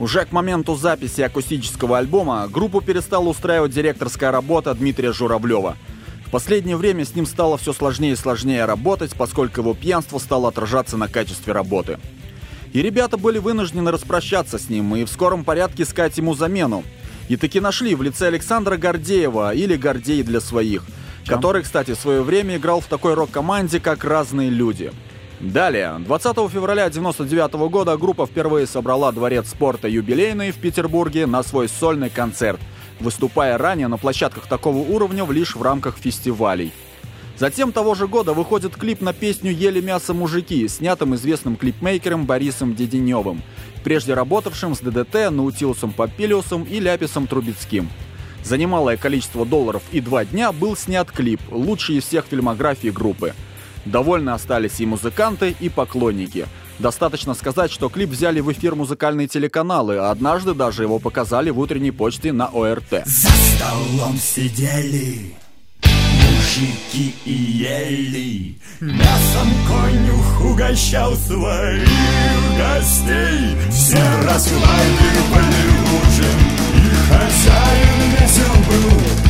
Уже к моменту записи акустического альбома группу перестала устраивать директорская работа Дмитрия Журавлева. В последнее время с ним стало все сложнее и сложнее работать, поскольку его пьянство стало отражаться на качестве работы. И ребята были вынуждены распрощаться с ним и в скором порядке искать ему замену. И таки нашли в лице Александра Гордеева или Гордей для своих, который, кстати, в свое время играл в такой рок-команде, как «Разные люди». Далее, 20 февраля 1999 года группа впервые собрала Дворец спорта «Юбилейный» в Петербурге на свой сольный концерт, выступая ранее на площадках такого уровня лишь в рамках фестивалей. Затем того же года выходит клип на песню «Ели мясо мужики», снятым известным клипмейкером Борисом Деденевым, прежде работавшим с ДДТ, Наутилусом Попилиусом и Ляписом Трубецким. За немалое количество долларов и два дня был снят клип, лучший из всех фильмографий группы – Довольны остались и музыканты, и поклонники. Достаточно сказать, что клип взяли в эфир музыкальные телеканалы, а однажды даже его показали в утренней почте на ОРТ. За столом сидели мужики и ели Мясом конюх угощал своих гостей Все расхваливали ужин И хозяин весел был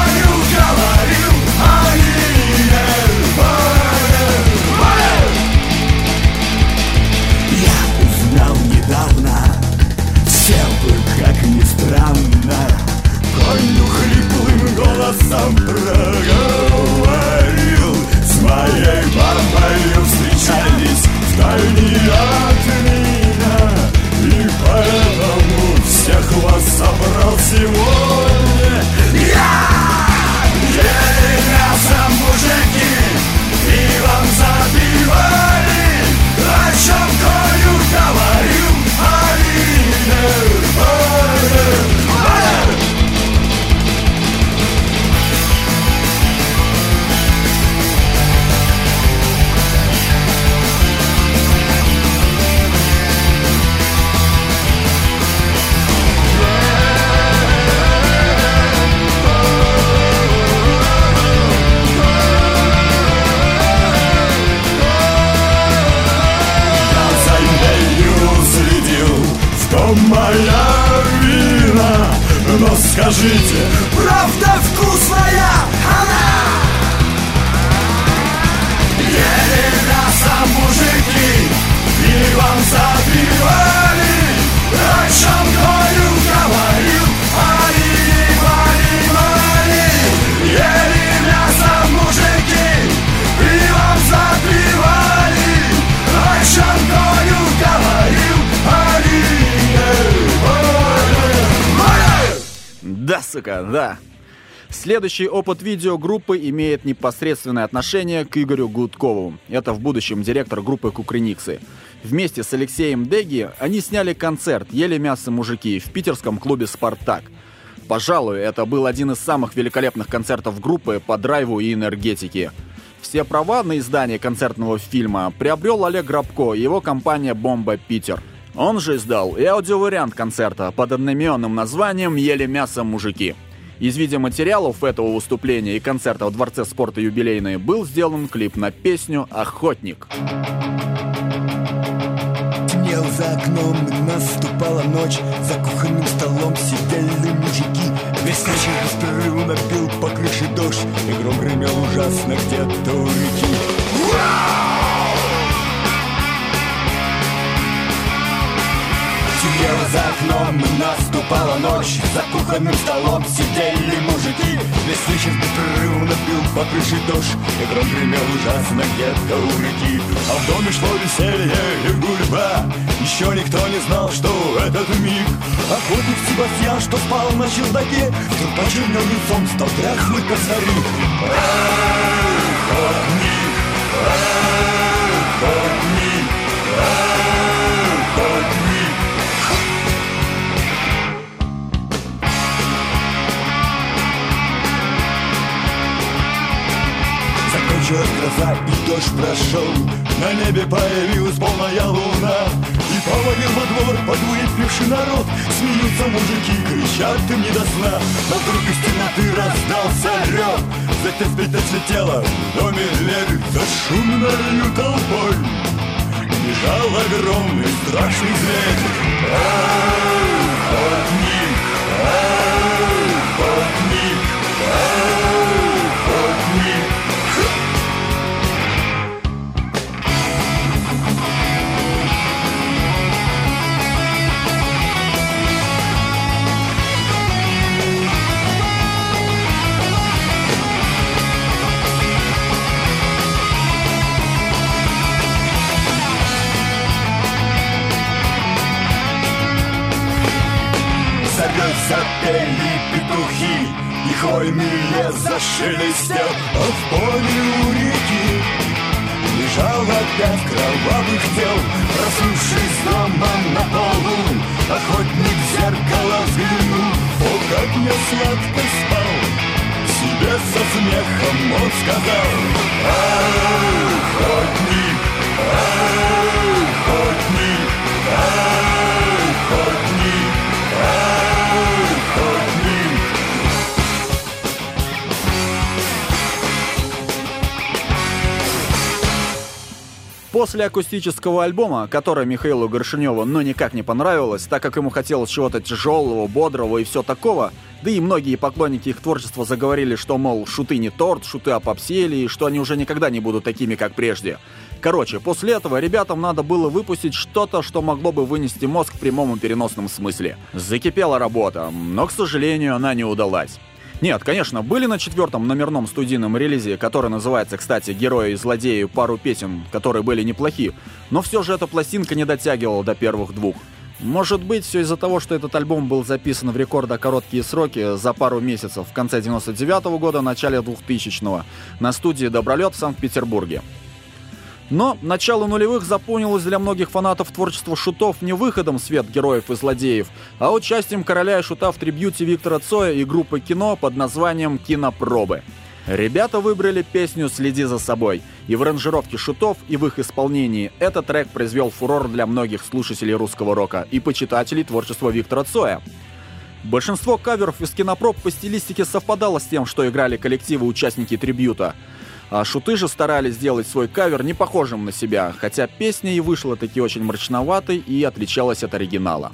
Следующий опыт видеогруппы имеет непосредственное отношение к Игорю Гудкову. Это в будущем директор группы Кукрыниксы. Вместе с Алексеем Деги они сняли концерт «Ели мясо мужики» в питерском клубе «Спартак». Пожалуй, это был один из самых великолепных концертов группы по драйву и энергетике. Все права на издание концертного фильма приобрел Олег Грабко и его компания «Бомба Питер». Он же издал и аудиовариант концерта под одноименным названием «Ели мясо мужики». Из видеоматериалов этого выступления и концерта в Дворце спорта юбилейный был сделан клип на песню «Охотник». Темнел за окном, наступала ночь За кухонным столом сидели мужики Весь вечер беспрерывно бил по крыше дождь И гром гремел ужасно где-то у реки Уау! За окном, наступала ночь. За кухонным столом сидели мужики. Весь вечер беспрерывно бил по крыше дождь. И гром гремел ужасно где-то у реки. А в доме шло веселье и гульба Еще никто не знал, что этот миг. Охотник Себастьян, что спал на чердаке Вдруг почернел лицом, стал дряхлый косарик Охотник, охотник, охотник Закончилась гроза и дождь прошел. На небе появилась полная луна. И Повалил во двор подвыпивший народ. Смеются мужики, кричат им не до сна. Но вдруг из темноты раздался рев Затем встретилось отлетело в доме Леры За шумною толпой. Бежал огромный страшный зверь. Охотник, охотник, охотник И хвойный лес зашелестел А в поле у реки Лежал опять кровавых тел. Проснувшись дома на полу Охотник в зеркало взглянул. О, как мне сладко спал! Себе со смехом он сказал. Охотник, охотник, охотник После акустического альбома, который Михаилу Горшиневу ну никак не понравилось, так как ему хотелось чего-то тяжелого, бодрого и все такого, да и многие поклонники их творчества заговорили, что, мол, шуты не торт, шуты опопсели, и что они уже никогда не будут такими, как прежде. Короче, после этого ребятам надо было выпустить что-то, что могло бы вынести мозг в прямом и переносном смысле. Закипела работа, но, к сожалению, она не удалась. Нет, конечно, были на четвертом номерном студийном релизе, который называется, кстати, «Герои и злодеи», пару песен, которые были неплохи, но все же эта пластинка не дотягивала до первых двух. Может быть, все из-за того, что этот альбом был записан в рекордо короткие сроки за пару месяцев в конце 99 -го года, начале 2000-го на студии «Добролет» в Санкт-Петербурге. Но начало нулевых запомнилось для многих фанатов творчества шутов не выходом в свет героев и злодеев, а участием короля и шута в трибьюте Виктора Цоя и группы кино под названием «Кинопробы». Ребята выбрали песню «Следи за собой», и в аранжировке шутов и в их исполнении этот трек произвел фурор для многих слушателей русского рока и почитателей творчества Виктора Цоя. Большинство каверов из кинопроб по стилистике совпадало с тем, что играли коллективы участники трибьюта. А шуты же старались сделать свой кавер не похожим на себя, хотя песня и вышла таки очень мрачноватой и отличалась от оригинала.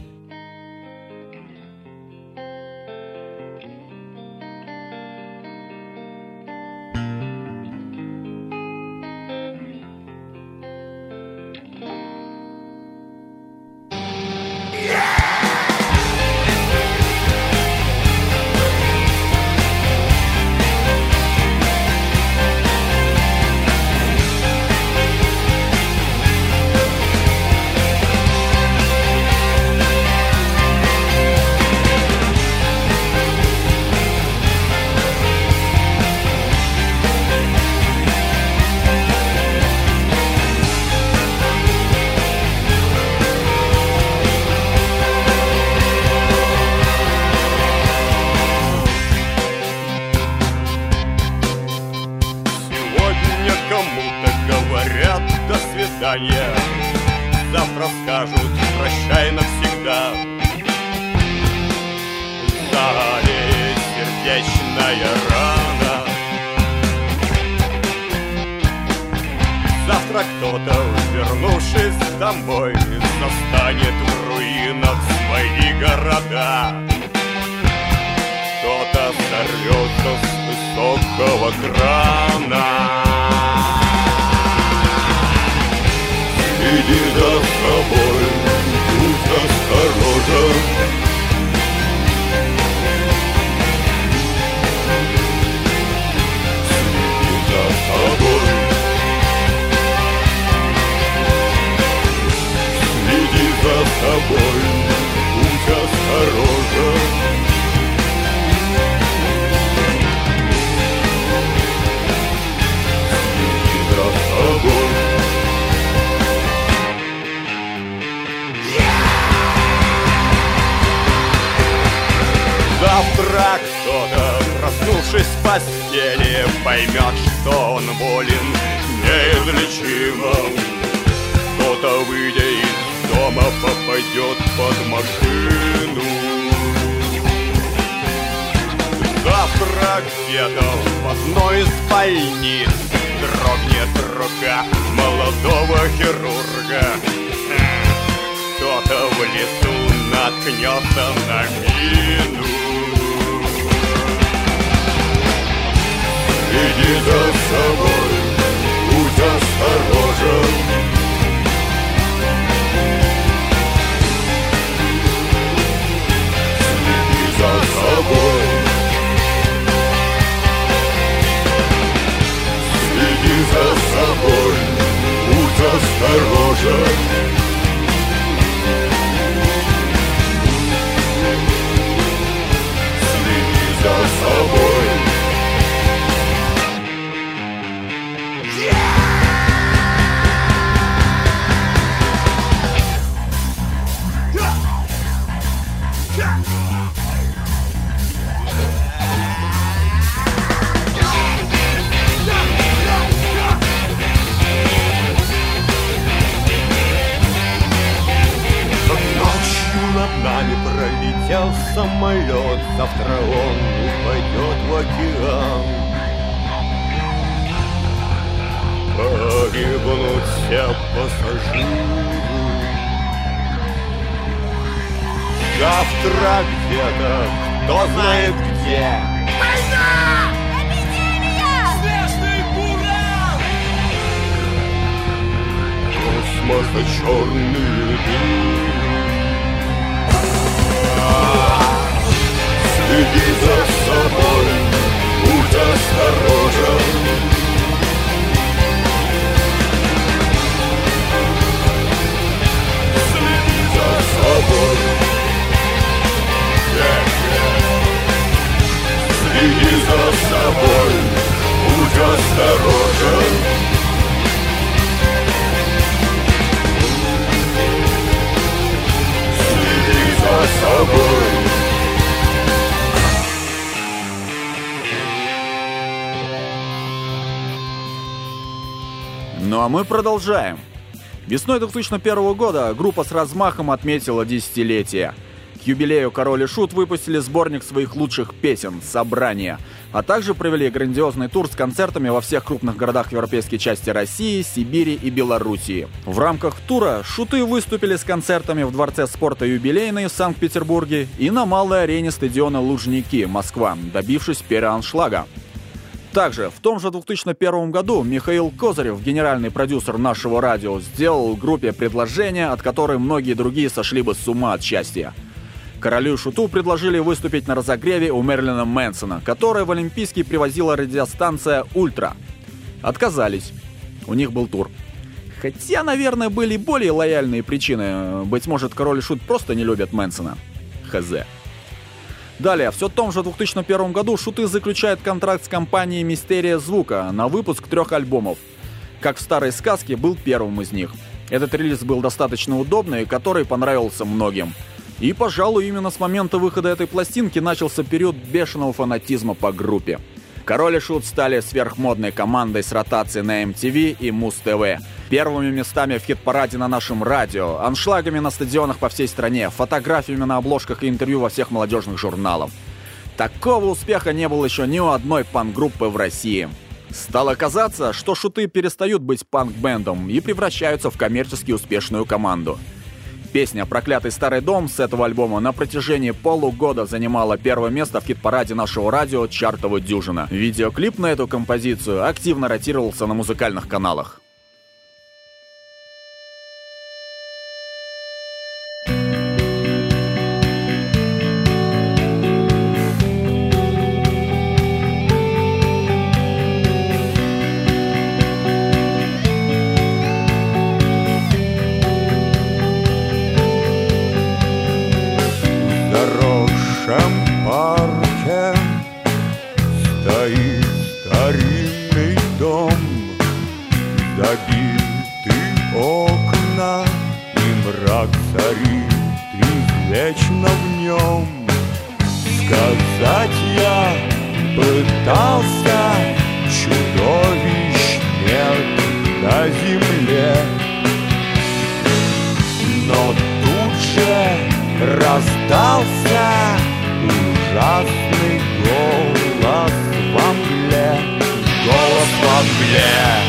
Самолет Завтра он упадет в океан Погибнут все пассажиры Завтра где-то, кто знает где Война! Эпидемия! Снежный буран! Космоса черные дыры Следи за собой, будь осторожен Следи за собой. Следи за собой, будь осторожен за собой Ну а мы продолжаем. Весной 2001 года группа с размахом отметила десятилетие. Юбилею Король и Шут выпустили сборник своих лучших песен «Собрание», а также провели грандиозный тур с концертами во всех крупных городах европейской части России, Сибири и Белоруссии. В рамках тура Шуты выступили с концертами в Дворце спорта «Юбилейный» в Санкт-Петербурге и на малой арене стадиона «Лужники» Москва, добившись переаншлага. Также в том же 2001 году Михаил Козырев, генеральный продюсер нашего радио, сделал группе предложение, от которой многие другие сошли бы с ума от счастья. Королю Шуту предложили выступить на разогреве у Мерлина Мэнсона, который в Олимпийский привозила радиостанция «Ультра». Отказались. У них был тур. Хотя, наверное, были более лояльные причины. Быть может, Король и Шут просто не любят Мэнсона. Хз. Далее, все в том же 2001 году Шуты заключают контракт с компанией Мистерия Звука на выпуск трех альбомов. Как в старой сказке, был первым из них. Этот релиз был достаточно удобный, который понравился многим. И, пожалуй, именно с момента выхода этой пластинки начался период бешеного фанатизма по группе. Король и Шут стали сверхмодной командой с ротацией на MTV и Муз-ТВ. Первыми местами в хит-параде на нашем радио, аншлагами на стадионах по всей стране, фотографиями на обложках и интервью во всех молодежных журналах. Такого успеха не было еще ни у одной панк-группы в России. Стало казаться, что шуты перестают быть панк-бендом и превращаются в коммерчески успешную команду. Песня «Проклятый старый дом» с этого альбома на протяжении полугода занимала первое место в хит-параде нашего радио «Чартова дюжина». Видеоклип на эту композицию активно ротировался на музыкальных каналах. остался чудовищ нет на земле. Но тут же раздался ужасный голос во мгле. Голос во мгле.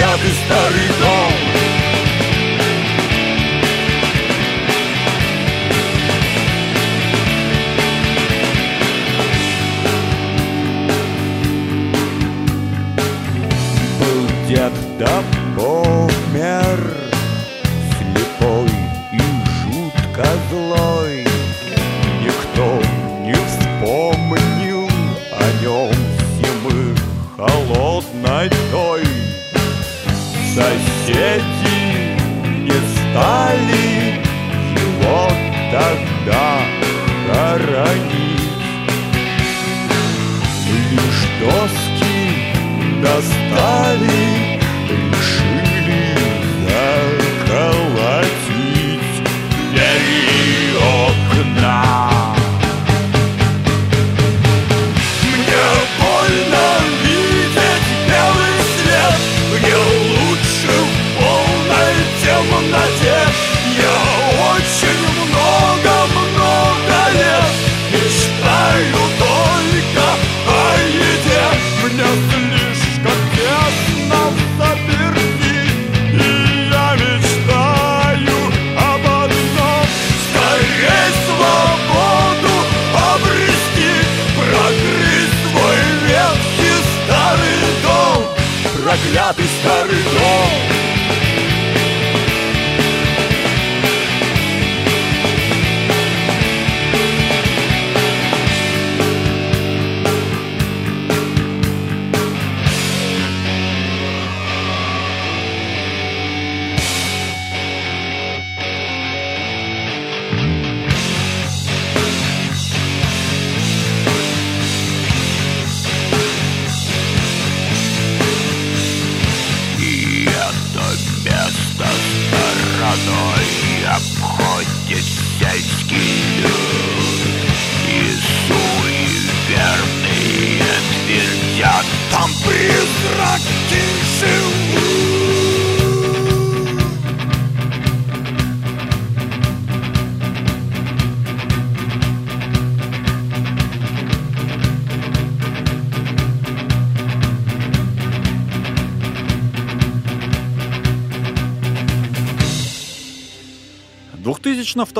Проклятый старый дом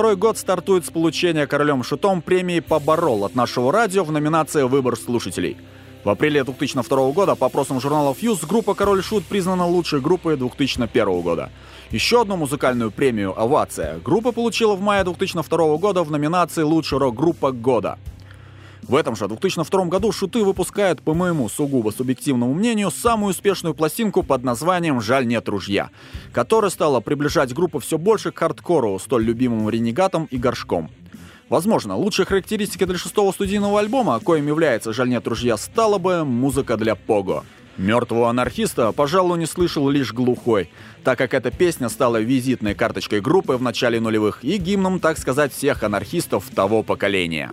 2002 год стартует с получения королем Шутом премии «Поборол» от нашего радио в номинации «Выбор слушателей». В апреле 2002 года по опросам журнала Fuse группа «Король Шут» признана лучшей группой 2001 года. Еще одну музыкальную премию «Овация» группа получила в мае 2002 года в номинации «Лучшая рок-группа года». В этом же 2002 году Шуты выпускают, по моему сугубо субъективному мнению, самую успешную пластинку под названием «Жаль нет ружья», которая стала приближать группу все больше к хардкору, столь любимым ренегатом и горшком. Возможно, лучшей характеристикой для шестого студийного альбома, коим является «Жаль нет ружья», стала бы музыка для пого. Мертвого анархиста, пожалуй, не слышал лишь глухой, так как эта песня стала визитной карточкой группы в начале нулевых и гимном, так сказать, всех анархистов того поколения.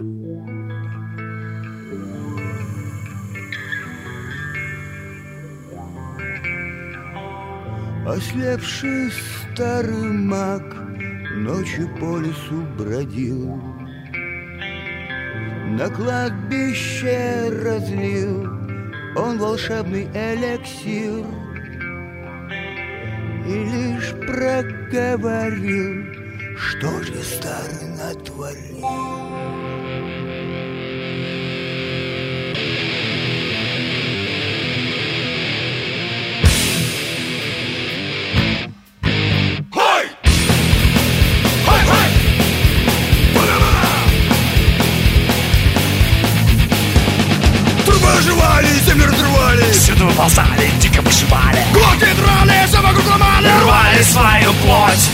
Ослепший старый маг Ночью по лесу бродил На кладбище разлил Он волшебный эликсир И лишь проговорил Что же старый натворил рвали, землю разрывали Всюду выползали, дико вышивали Глотки драли, все вокруг ломали. Рвали свою плоть.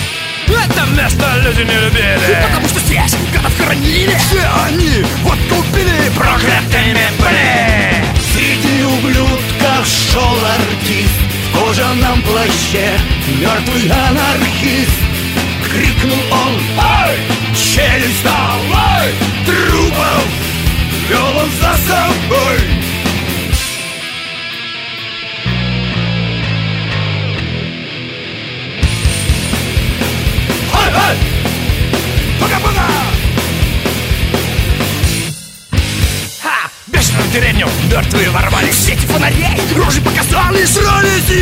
Это место люди не любили. Потому что здесь гадов хоронили Все они вот купили Проклятыми были. Среди ублюдков шел артист. В кожаном плаще Мертвый анархист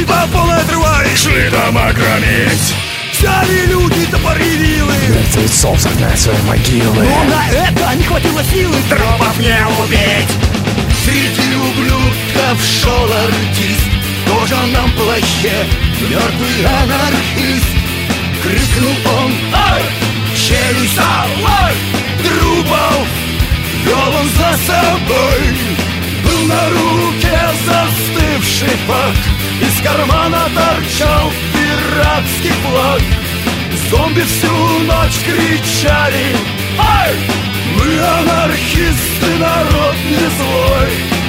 Срались и по полной отрывались шли дома громить Взяли люди топоры вилы Мертвецов загнать свои могилы Но на это не хватило силы Тропов не убить Среди ублюдков шел артист В кожаном плаще Мертвый анархист. Крикнул он Ай! Челюсть Ай! Трупов Вел он за собой Был на руке застывший факт Из кармана торчал пиратский флаг. Зомби всю ночь кричали Ай! Мы анархисты, народ не злой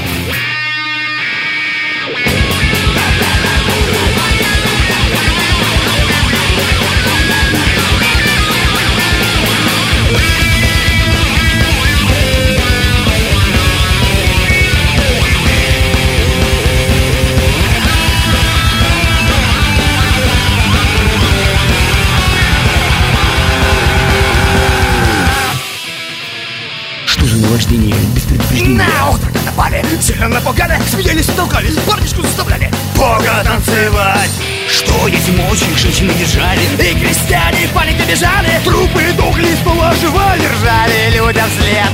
Наваждение без предупреждения? На утро напали, сильно напугали. Смеялись и толкались, парничку заставляли. Бога танцевать. Что если мочи женщины держали И крестьяне в панике бежали. Трупы дохли, снова оживали Ржали людям вслед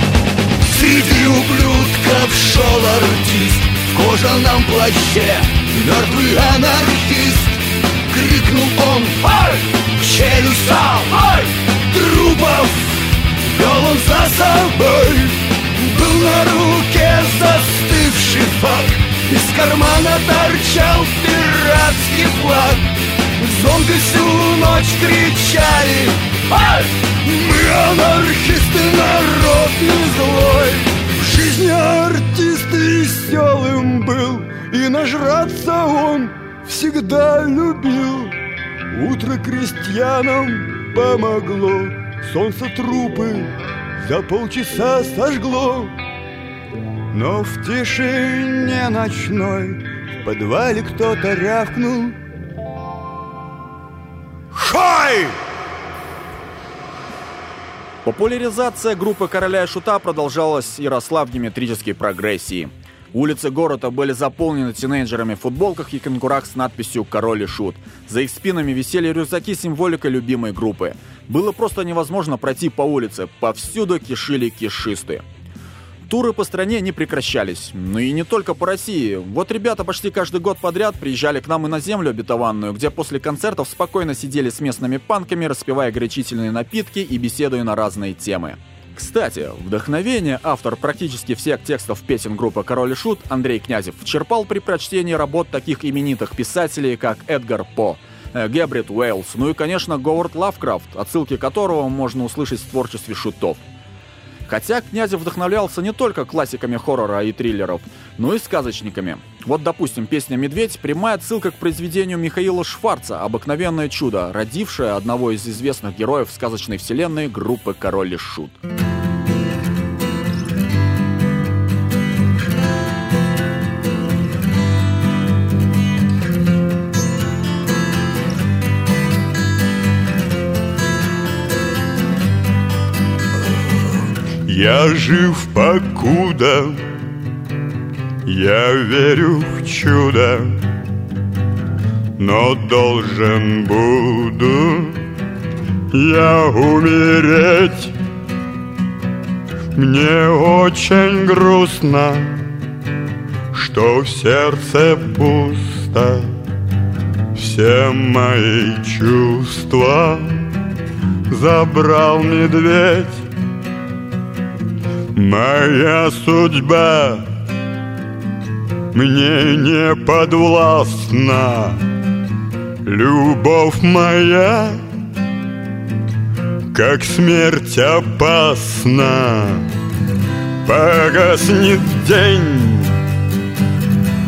Среди ублюдков шел артист. В кожаном плаще Мертвый анархист. Крикнул он Ай! Челюсть Ай! Трупов Вел он за собой на руке застывший факт. Из кармана торчал пиратский флаг. Зомби всю ночь кричали Ай! Мы анархисты, народ не злой В жизни артист веселым был И нажраться он всегда любил. Утро крестьянам помогло Солнце трупы за полчаса сожгло Но в тишине ночной В подвале кто-то рявкнул Хай! Популяризация группы «Короля и Шута» продолжалась в ярослав-геометрической прогрессии. Улицы города были заполнены тинейджерами в футболках и кенгурах с надписью «Король и Шут». За их спинами висели рюкзаки с символикой любимой группы. Было просто невозможно пройти по улице, повсюду кишили кишисты. Туры по стране не прекращались. Ну и не только по России. Вот ребята почти каждый год подряд приезжали к нам и на землю обетованную, где после концертов спокойно сидели с местными панками, распивая горячительные напитки и беседуя на разные темы. Кстати, вдохновение автор практически всех текстов песен группы «Король и Шут» Андрей Князев черпал при прочтении работ таких именитых писателей, как Эдгар По, э, Гебрид Уэллс, ну и, конечно, Говард Лавкрафт, отсылки которого можно услышать в творчестве шутов. Хотя Князев вдохновлялся не только классиками хоррора и триллеров, но и сказочниками. Вот, допустим, песня «Медведь» — прямая отсылка к произведению Михаила Шварца «Обыкновенное чудо», родившее одного из известных героев сказочной вселенной группы «Король и Шут». Я жив покуда, я верю в чудо, но должен буду я умереть. Мне очень грустно, что в сердце пусто. Все мои чувства забрал медведь. Моя судьба мне не подвластна. Любовь моя, как смерть опасна. Погаснет день,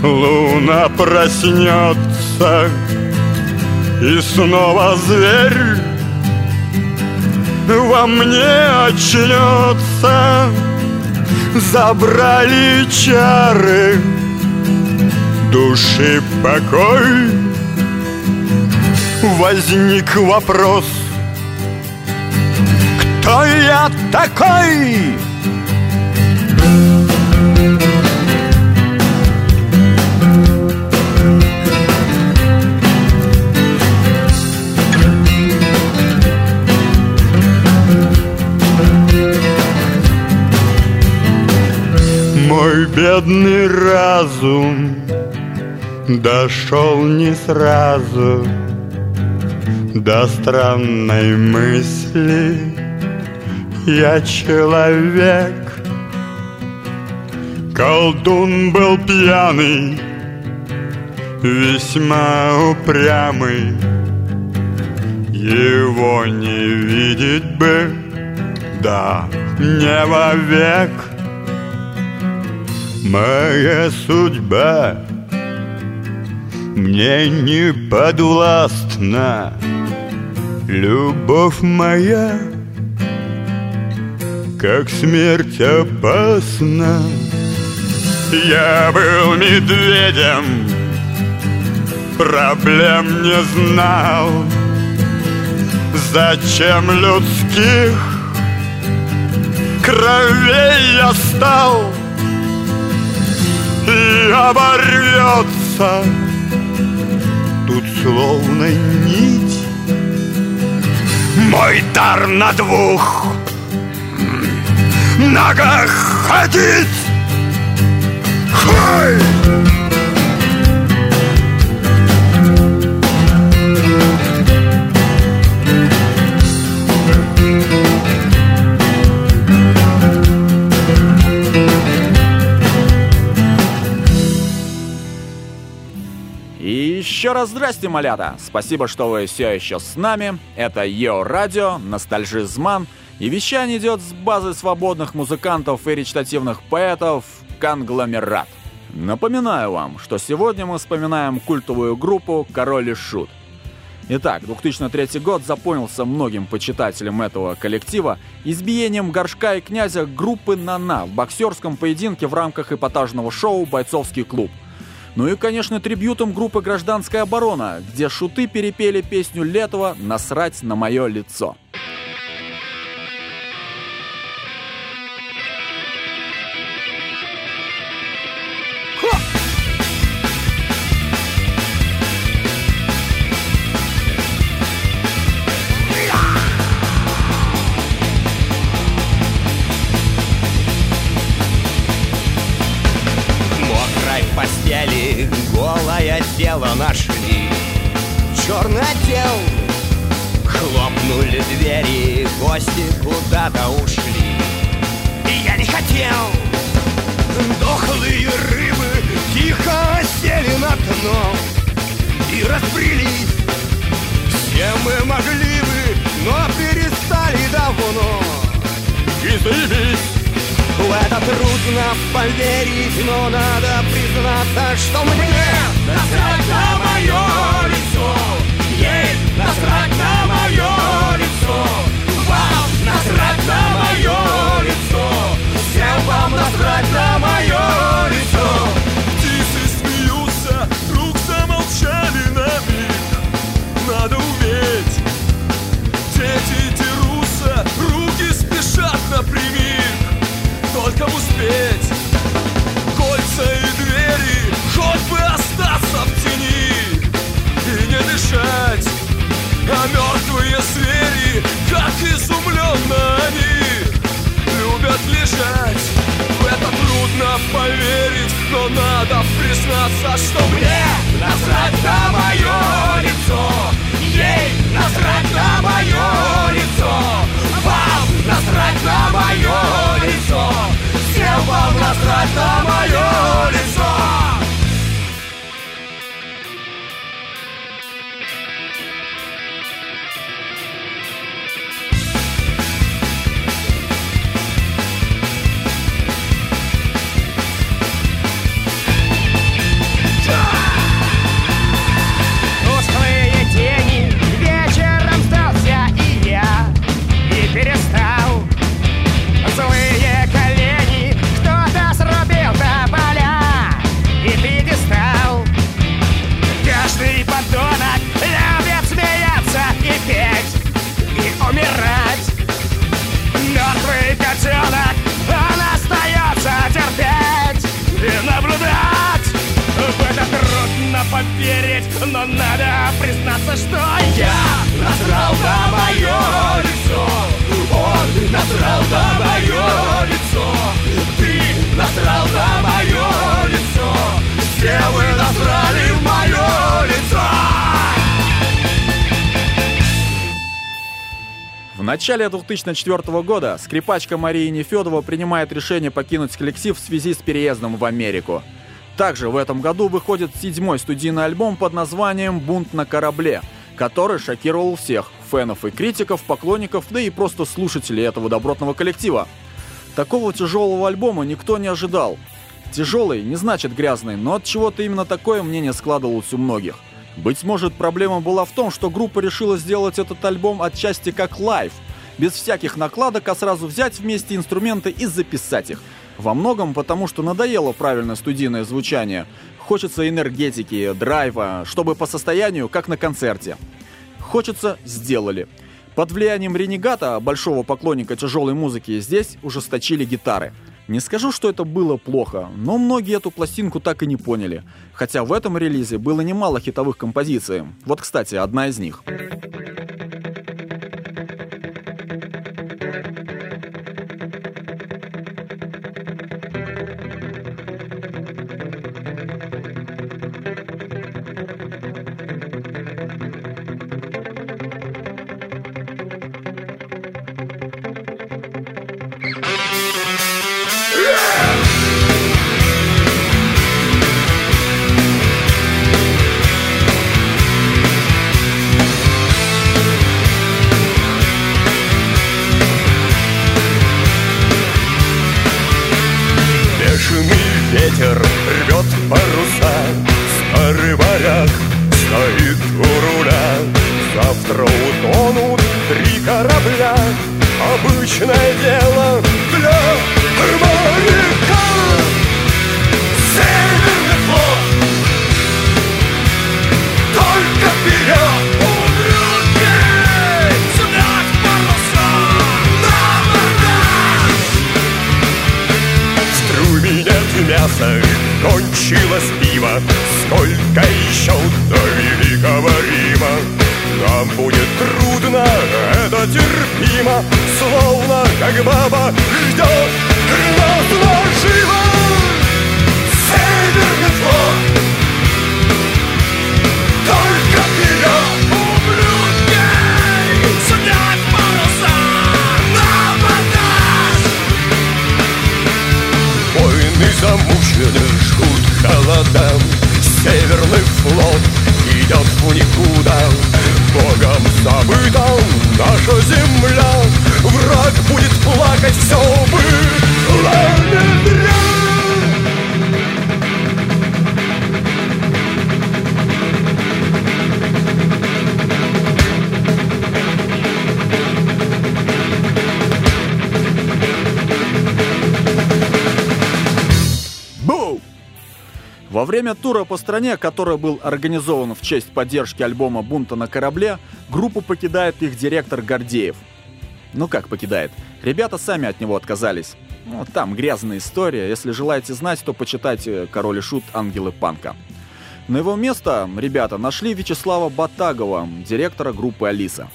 луна проснется И снова зверь во мне очнется Забрали чары. Души покой. Возник вопрос. Кто я такой? Мой бедный разум Дошел не сразу До странной мысли. Я человек. Колдун был пьяный Весьма упрямый. Его не видеть бы Да, не вовек Моя судьба мне не подвластна. Любовь моя, как смерть опасна. Я был медведем, проблем не знал. Зачем людских кровей я стал И оборвется. Тут словно нить. Мой дар на двух ногах ходить Хой! Еще раз здрасте, малята! Спасибо, что вы все еще с нами. Это Йо Радио, Ностальжизман. И вещание идет с базы свободных музыкантов и речитативных поэтов «Конгломерат». Напоминаю вам, что сегодня мы вспоминаем культовую группу «Король и Шут». Итак, 2003 год запомнился многим почитателям этого коллектива избиением горшка и князя группы «Нана» в боксерском поединке в рамках эпатажного шоу «Бойцовский клуб», ну и, конечно, трибютом группы «Гражданская оборона», где шуты перепели песню Летова «Насрать на мое лицо». Признаться, что мне начале 2004 года скрипачка Мария Нефедова принимает решение покинуть коллектив в связи с переездом в Америку. Также в этом году выходит седьмой студийный альбом под названием «Бунт на корабле», который шокировал всех – фенов и критиков, поклонников, да и просто слушателей этого добротного коллектива. Такого тяжелого альбома никто не ожидал. Тяжелый не значит грязный, но от чего-то именно такое мнение складывалось у многих. Быть может, проблема была в том, что группа решила сделать этот альбом отчасти как лайв, без всяких накладок, а сразу взять вместе инструменты и записать их. Во многом потому, что надоело правильное студийное звучание. Хочется энергетики, драйва, чтобы по состоянию, как на концерте. Хочется – сделали. Под влиянием Ренегата, большого поклонника тяжелой музыки, здесь ужесточили гитары. Не скажу, что это было плохо, но многие эту пластинку так и не поняли. Хотя в этом релизе было немало хитовых композиций. Вот, кстати, одна из них. Нам будет трудно, это терпимо Словно как баба ждет красного жива Северный флот Только вперед, ублюдки! Снять паруса! На абордаж! Воины замучены, жгут холодам Северный флот идет в никуда. Богом забытом наша земля. Враг будет плакать, все было не Во время тура по стране, который был организован в честь поддержки альбома «Бунта на корабле», группу покидает их директор Гордеев. Ну как покидает? Ребята сами от него отказались. Ну, там грязная история. Если желаете знать, то почитайте «Король и Шут. Ангелы Панка». На его место ребята нашли Вячеслава Батагова, директора группы «Алиса».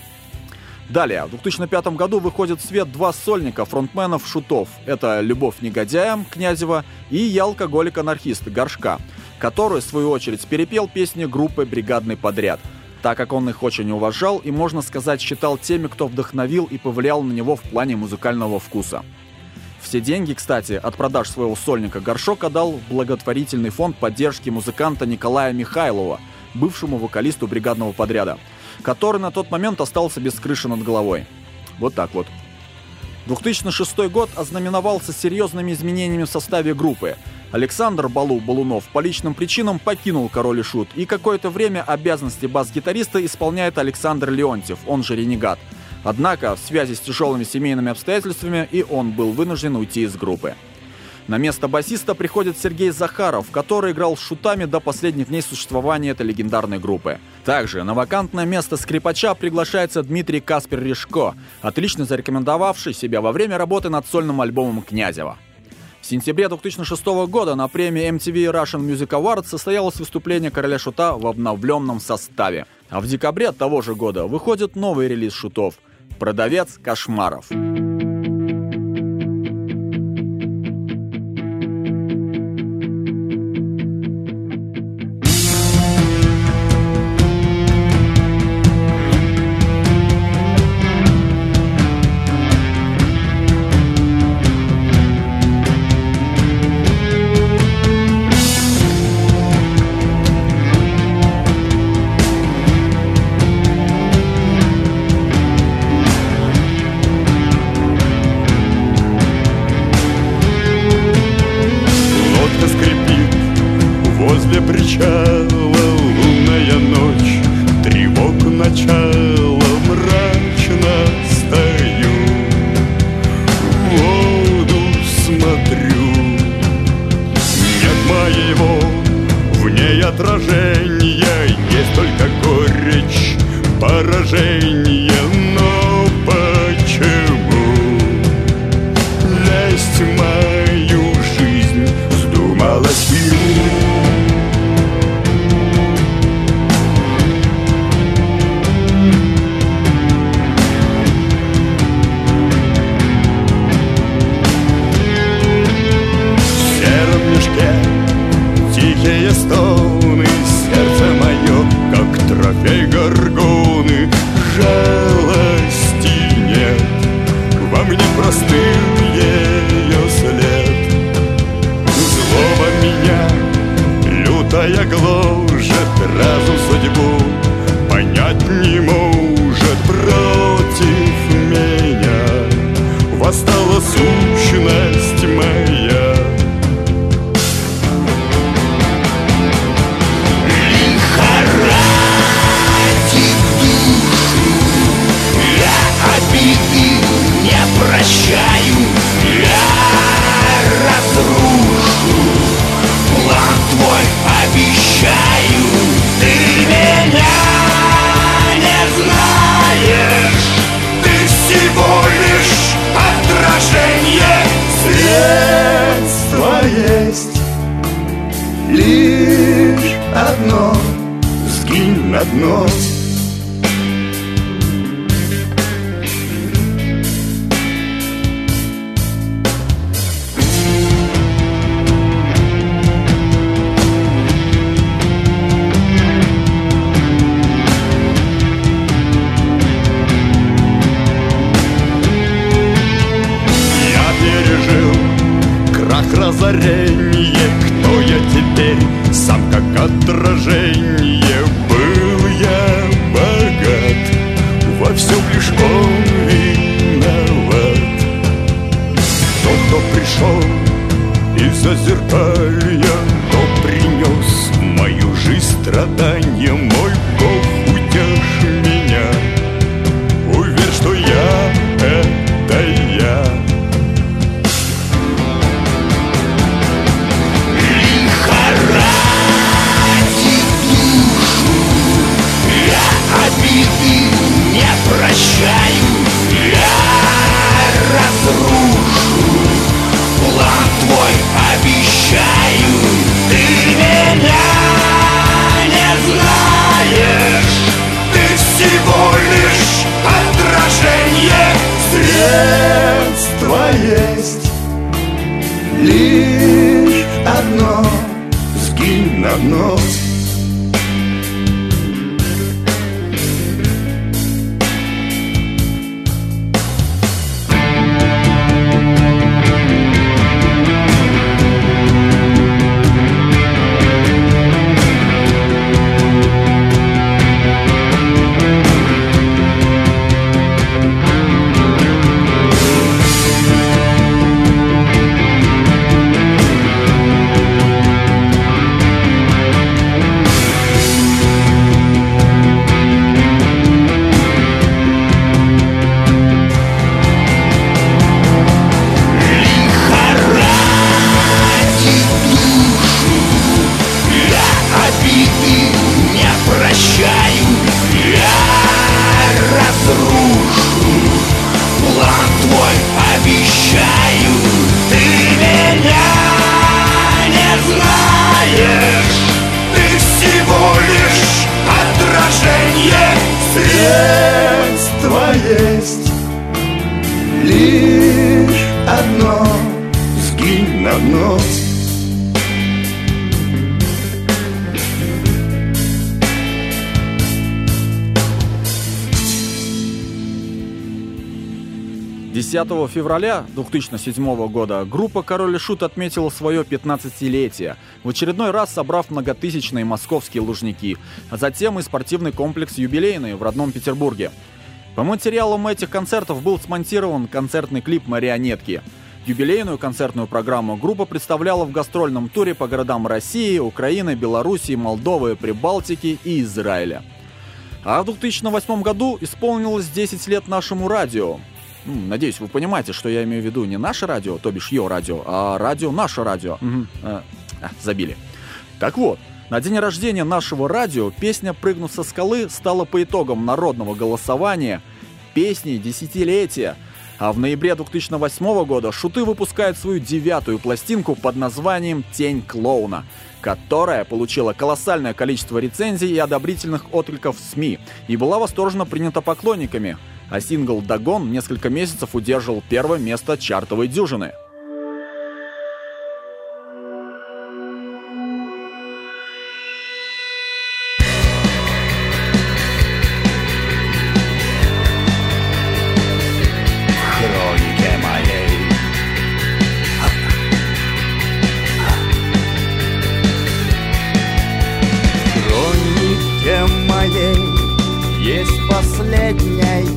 Далее, в 2005 году выходит в свет два сольника фронтменов Шутов. Это «Любовь негодяя» Князева и «Я алкоголик-анархист» Горшка, который, в свою очередь, перепел песни группы «Бригадный подряд», так как он их очень уважал и, можно сказать, считал теми, кто вдохновил и повлиял на него в плане музыкального вкуса. Все деньги, кстати, от продаж своего сольника Горшок отдал в благотворительный фонд поддержки музыканта Николая Михайлова, бывшему вокалисту бригадного подряда, который на тот момент остался без крыши над головой. Вот так вот. 2006 год ознаменовался серьезными изменениями в составе группы. Александр Балу Балунов по личным причинам покинул Король и Шут, и какое-то время обязанности бас-гитариста исполняет Александр Леонтьев, он же Ренегат. Однако, в связи с тяжелыми семейными обстоятельствами, и он был вынужден уйти из группы. На место басиста приходит Сергей Захаров, который играл с шутами до последних дней существования этой легендарной группы. Также на вакантное место скрипача приглашается Дмитрий Каспер Ришко, отлично зарекомендовавший себя во время работы над сольным альбомом Князева. В сентябре 2006 года на премии MTV Russian Music Awards состоялось выступление Короля Шута в обновленном составе. А в декабре того же года выходит новый релиз Шутов «Продавец кошмаров». Пришел из-за зеркалья Кто принес мою жизнь страдания Мой Бог, есть Лишь одно Сгинь на дно 10 февраля 2007 года группа «Король и Шут» отметила свое 15-летие, в очередной раз собрав многотысячные московские лужники, а затем и спортивный комплекс «Юбилейный» в родном Петербурге. По материалам этих концертов был смонтирован концертный клип «Марионетки». Юбилейную концертную программу группа представляла в гастрольном туре по городам России, Украины, Белоруссии, Молдовы, Прибалтики и Израиля. А в 2008 году исполнилось 10 лет нашему радио. Надеюсь, вы понимаете, что я имею в виду не наше радио, то бишь ее радио, а радио наше радио. Угу. А, забили. Так вот, на день рождения нашего радио песня «Прыгну со скалы» стала по итогам народного голосования песней десятилетия. А в ноябре 2008 года Шуты выпускают свою девятую пластинку под названием «Тень клоуна», которая получила колоссальное количество рецензий и одобрительных откликов в СМИ и была восторженно принята поклонниками – а сингл «Дагон» несколько месяцев удерживал первое место чартовой дюжины.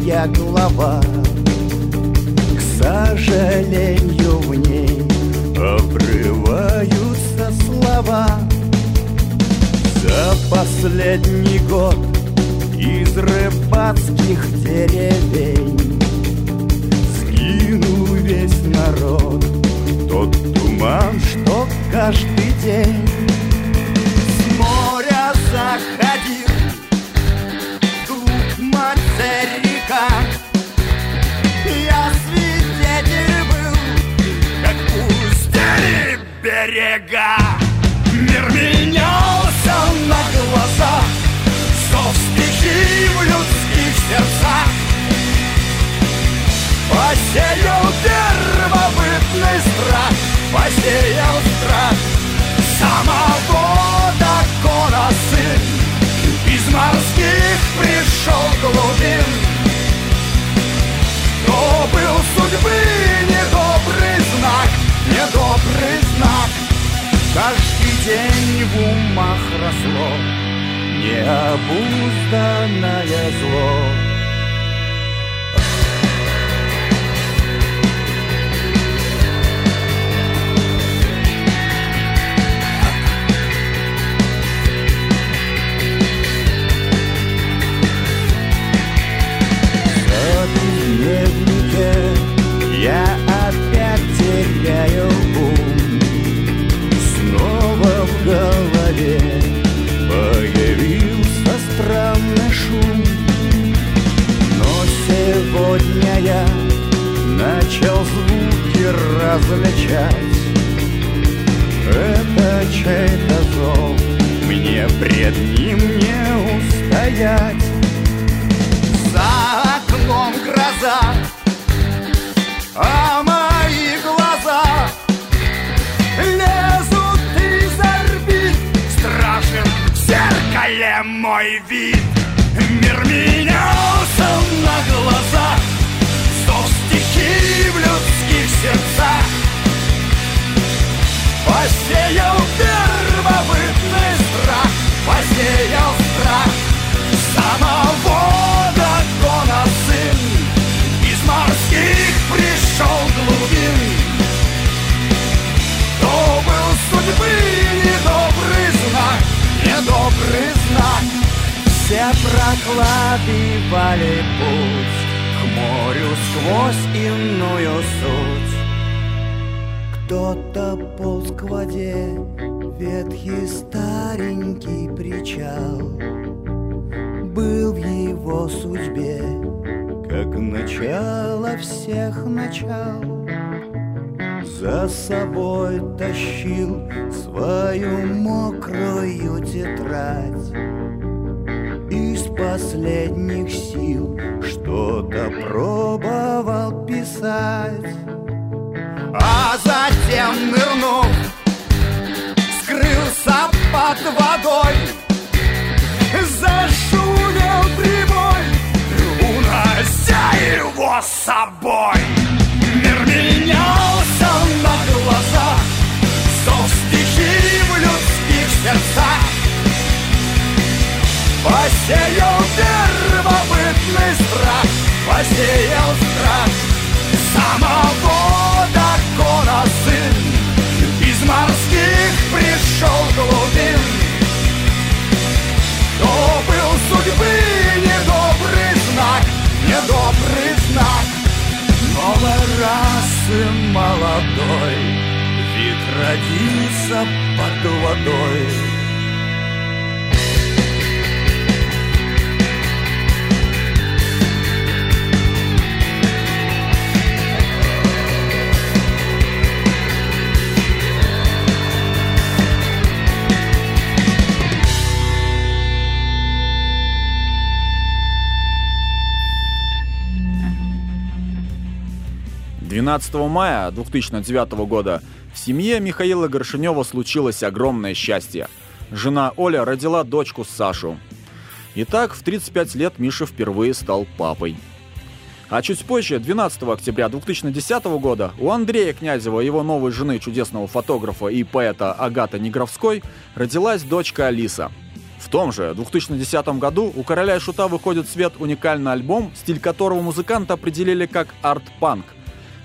Последняя глава. К сожалению в ней обрываются слова. За последний год из рыбацких деревень Сгинул весь народ. Тот туман, что каждый день С моря заходил берега Мир менялся на глазах Зов стихий в людских сердцах. Посеял первобытный страх Посеял страх. Самого Дакона сын Из морских пришел глубин. Был судьбы Каждый день в умах росло необузданное зло. Различать. Это чей-то зов Мне пред ним не устоять. За окном гроза А мои глаза Лезут из орбит. Страшен в зеркале мой вид Мир менялся Посеял первобытный страх Посеял страх. Самого дракона сын Из морских пришел глубин. То был судьбы недобрый знак Недобрый знак. Все прокладывали путь К морю сквозь иную суть кто-то полз к воде, ветхий старенький причал Был в его судьбе, как начало всех начал. За собой тащил свою мокрую тетрадь. Из-под последних сил Что-то пробовал писать А затем нырнув Скрылся под водой. Зашумел прибой Унося его с собой. Мир менялся на глазах Зов стихий в людских сердцах. Посеял первобытный страх Посеял страх самого пришел глубин То был судьбы недобрый знак Недобрый знак. Новой расы молодой Вид родился под водой 12 мая 2009 года в семье Михаила Горшинева случилось огромное счастье. Жена Оля родила дочку Сашу. Итак, в 35 лет Миша впервые стал папой. А чуть позже, 12 октября 2010 года, у Андрея Князева, его новой жены чудесного фотографа и поэта Агата Негровской, родилась дочка Алиса. В том же 2010 году у «Короля и Шута» выходит в свет уникальный альбом, стиль которого музыканты определили как арт-панк.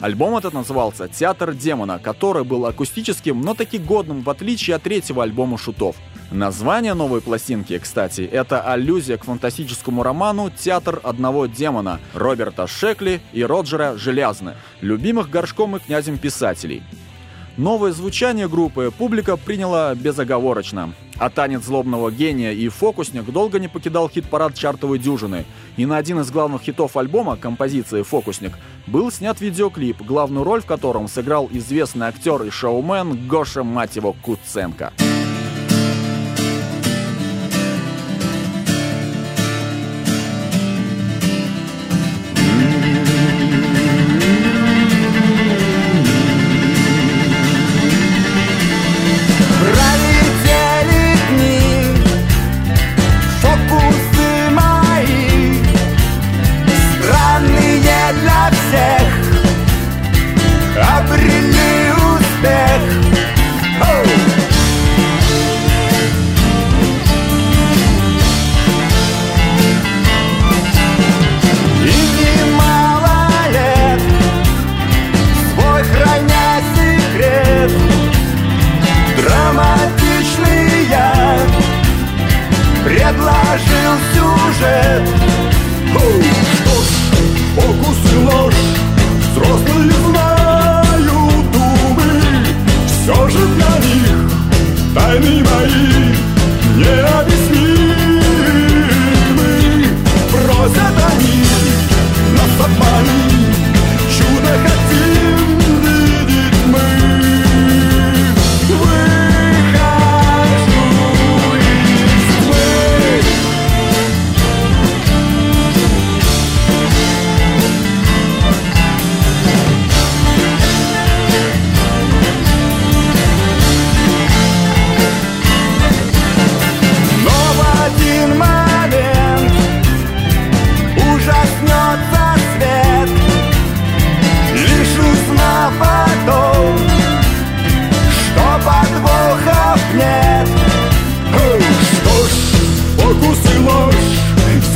Альбом этот назывался «Театр демона», который был акустическим, но таки годным, в отличие от третьего альбома «Шутов». Название новой пластинки, кстати, это аллюзия к фантастическому роману «Театр одного демона» Роберта Шекли и Роджера Желязны, любимых горшком и князем писателей. Новое звучание группы публика приняла безоговорочно. А танец злобного гения и фокусник долго не покидал хит-парад чартовой дюжины. И на один из главных хитов альбома, композиции «Фокусник», был снят видеоклип, главную роль в котором сыграл известный актер и шоумен Гоша, мать его, Куценко.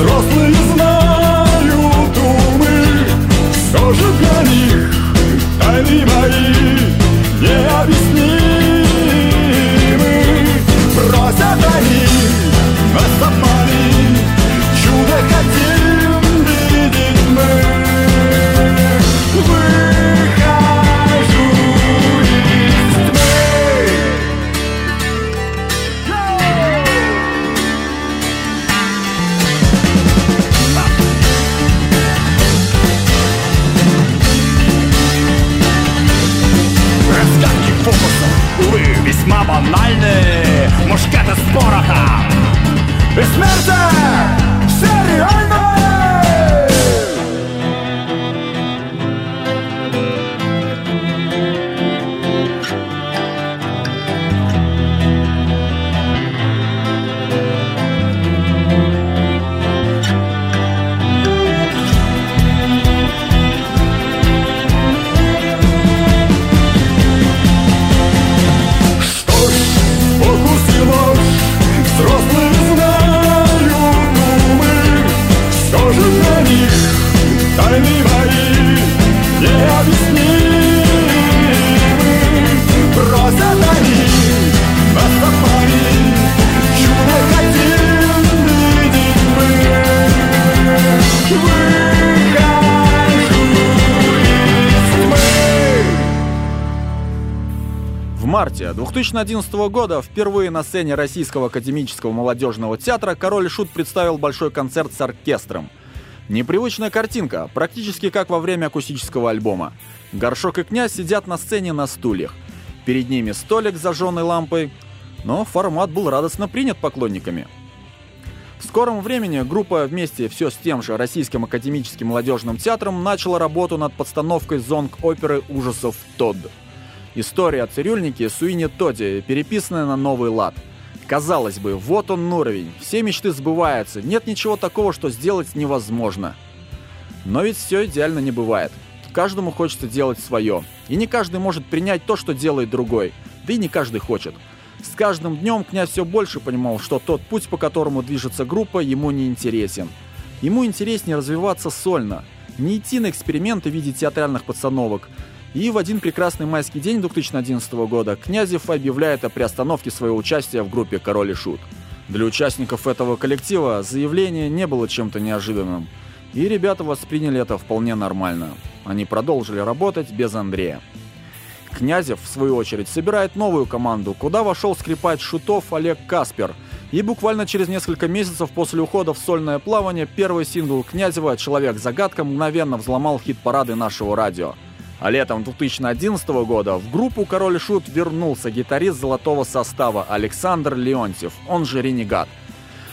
Ложь, 2011 года впервые на сцене Российского академического молодежного театра Король Шут представил большой концерт с оркестром. Непривычная картинка, практически как во время акустического альбома. Горшок и князь сидят на сцене на стульях. Перед ними столик с зажженной лампой, но формат был радостно принят поклонниками. В скором времени группа вместе все с тем же Российским академическим молодежным театром начала работу над подстановкой зонг-оперы ужасов «Тодд». История о цирюльнике Суине Тоди, переписанная на новый лад. Казалось бы, вот он уровень, все мечты сбываются, нет ничего такого, что сделать невозможно. Но ведь все идеально не бывает. Каждому хочется делать свое. И не каждый может принять то, что делает другой. Да и не каждый хочет. С каждым днем князь все больше понимал, что тот путь, по которому движется группа, ему не интересен. Ему интереснее развиваться сольно, не идти на эксперименты в виде театральных подстановок, и в один прекрасный майский день 2011 года Князев объявляет о приостановке своего участия в группе «Король и Шут». Для участников этого коллектива заявление не было чем-то неожиданным. И ребята восприняли это вполне нормально. Они продолжили работать без Андрея. Князев, в свою очередь, собирает новую команду, куда вошел скрипач шутов Олег Каспер. И буквально через несколько месяцев после ухода в сольное плавание первый сингл Князева «Человек-загадка» мгновенно взломал хит-парады нашего радио – а летом 2011 года в группу «Король Шут» вернулся гитарист золотого состава Александр Леонтьев, он же «Ренегат».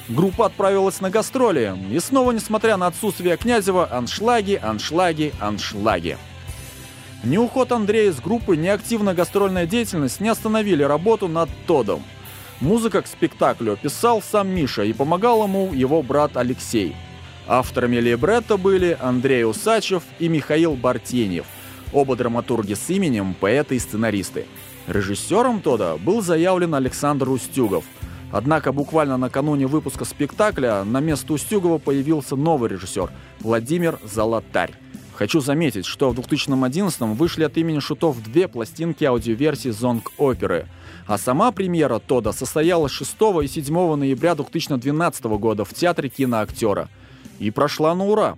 Группа отправилась на гастроли, и снова, несмотря на отсутствие Князева, аншлаги, аншлаги, аншлаги. Ни уход Андрея из группы, ни активная гастрольная деятельность не остановили работу над Тодом. Музыка к спектаклю писал сам Миша и помогал ему его брат Алексей. Авторами либретто были Андрей Усачев и Михаил Бартеньев – Оба драматурги с именем, поэты и сценаристы. Режиссером Тода был заявлен Александр Устюгов. Однако буквально накануне выпуска спектакля на место Устюгова появился новый режиссер Владимир Золотарь. Хочу заметить, что в 2011 вышли от имени Шутов две пластинки аудиоверсии зонг-оперы, а сама премьера Тода состоялась 6 и 7 ноября 2012 года в Театре киноактера. И прошла на ура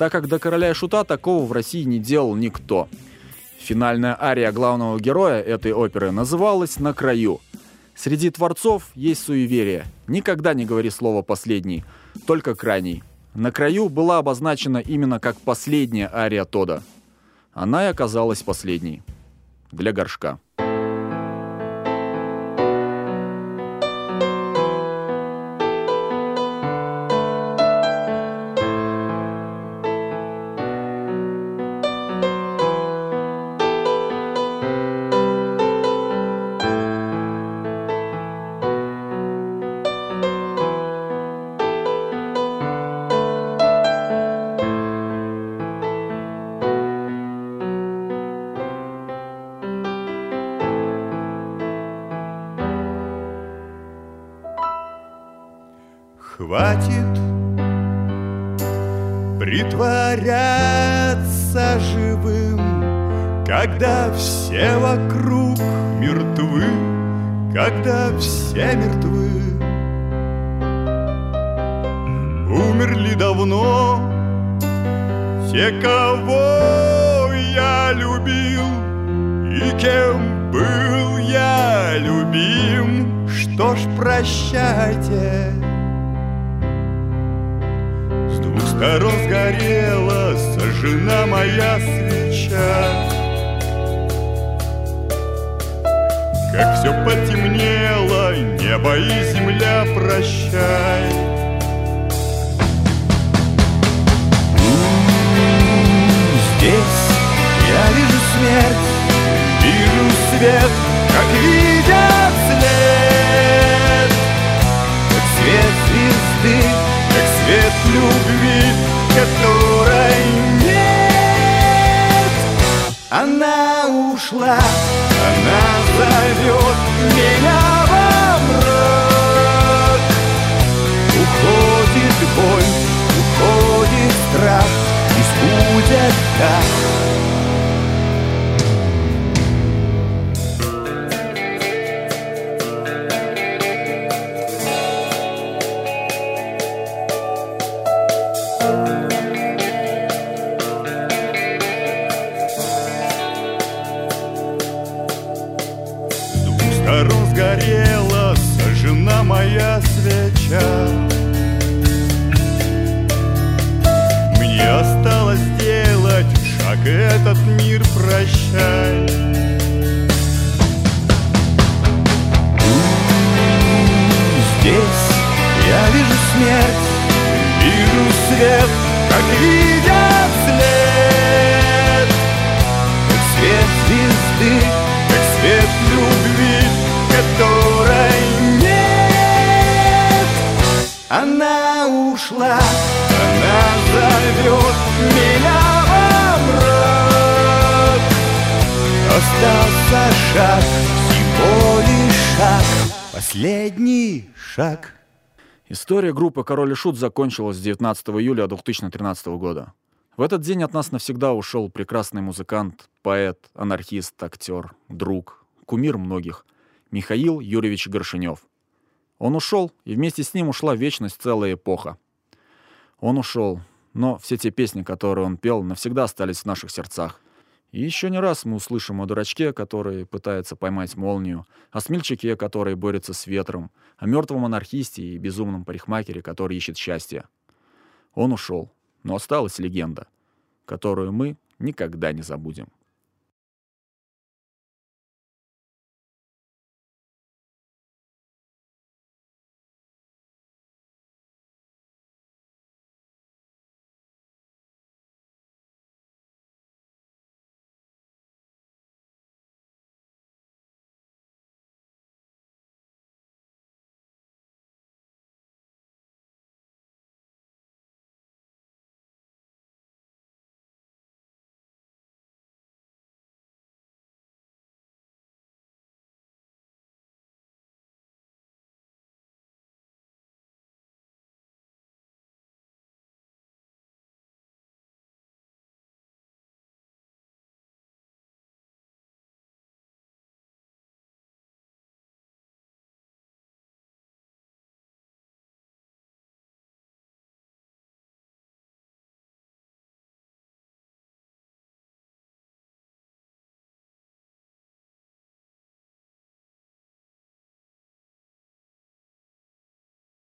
так как до короля и шута такого в России не делал никто. Финальная ария главного героя этой оперы называлась «На краю». Среди творцов есть суеверие. Никогда не говори слово «последний», только «крайний». «На краю» была обозначена именно как последняя ария Тода. Она и оказалась последней. Для горшка. Разгорела сожжена моя свеча. Как все потемнело, небо и земля, прощай. Здесь Я вижу смерть, вижу свет, как видят след Как свет звезды, как свет любви которой нет. Она ушла, она зовет меня во мрак. Уходит боль, уходит страх, и будет так. Свеча Мне осталось сделать шаг этот мир прощай. Здесь я вижу смерть, вижу свет, как видят она зовет меня во мрак Остался шаг, всего лишь шаг Последний шаг История группы «Король и Шут» закончилась 19 июля 2013 года. В этот день от нас навсегда ушел прекрасный музыкант, поэт, анархист, актер, друг, кумир многих Михаил Юрьевич Горшинев. Он ушел, и вместе с ним ушла вечность целая эпоха. Он ушел, но все те песни, которые он пел, навсегда остались в наших сердцах. И еще не раз мы услышим о дурачке, который пытается поймать молнию, о смельчаке, который борется с ветром, о мертвом анархисте и безумном парикмахере, который ищет счастье. Он ушел, но осталась легенда, которую мы никогда не забудем.